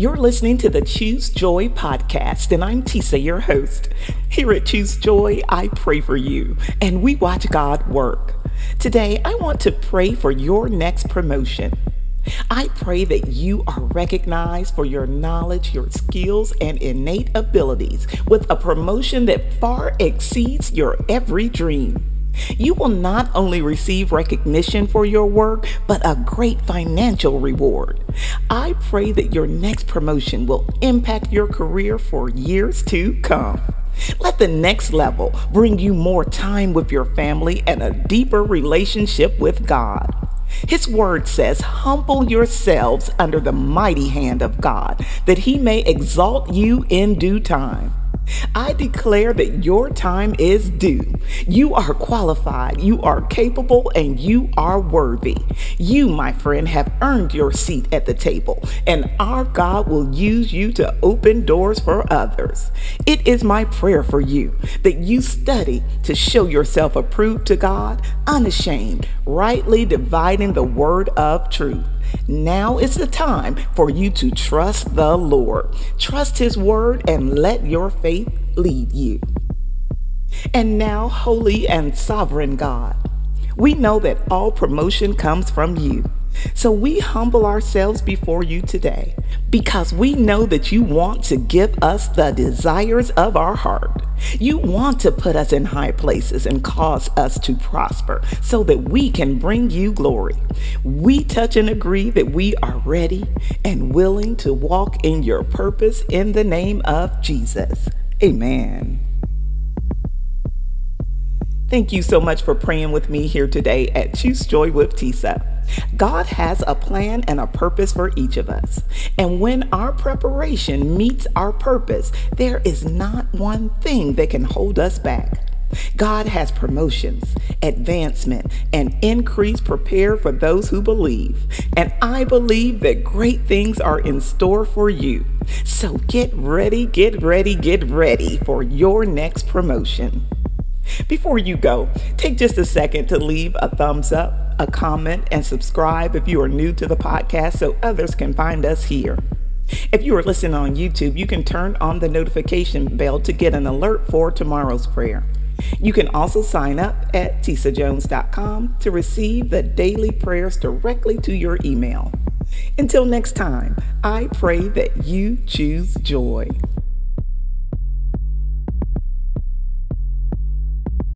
You're listening to the Choose Joy podcast, and I'm Tisa, your host. Here at Choose Joy, I pray for you, and we watch God work. Today, I want to pray for your next promotion. I pray that you are recognized for your knowledge, your skills, and innate abilities with a promotion that far exceeds your every dream. You will not only receive recognition for your work, but a great financial reward. I pray that your next promotion will impact your career for years to come. Let the next level bring you more time with your family and a deeper relationship with God. His word says, Humble yourselves under the mighty hand of God, that he may exalt you in due time. I declare that your time is due. You are qualified, you are capable, and you are worthy. You, my friend, have earned your seat at the table, and our God will use you to open doors for others. It is my prayer for you that you study to show yourself approved to God, unashamed, rightly dividing the word of truth. Now is the time for you to trust the Lord. Trust His word and let your faith lead you. And now, holy and sovereign God, we know that all promotion comes from you. So we humble ourselves before you today because we know that you want to give us the desires of our heart. You want to put us in high places and cause us to prosper so that we can bring you glory. We touch and agree that we are ready and willing to walk in your purpose in the name of Jesus. Amen. Thank you so much for praying with me here today at Choose Joy with Tisa. God has a plan and a purpose for each of us. And when our preparation meets our purpose, there is not one thing that can hold us back. God has promotions, advancement, and increase prepared for those who believe. And I believe that great things are in store for you. So get ready, get ready, get ready for your next promotion. Before you go, take just a second to leave a thumbs up, a comment, and subscribe if you are new to the podcast so others can find us here. If you are listening on YouTube, you can turn on the notification bell to get an alert for tomorrow's prayer. You can also sign up at tisajones.com to receive the daily prayers directly to your email. Until next time, I pray that you choose joy.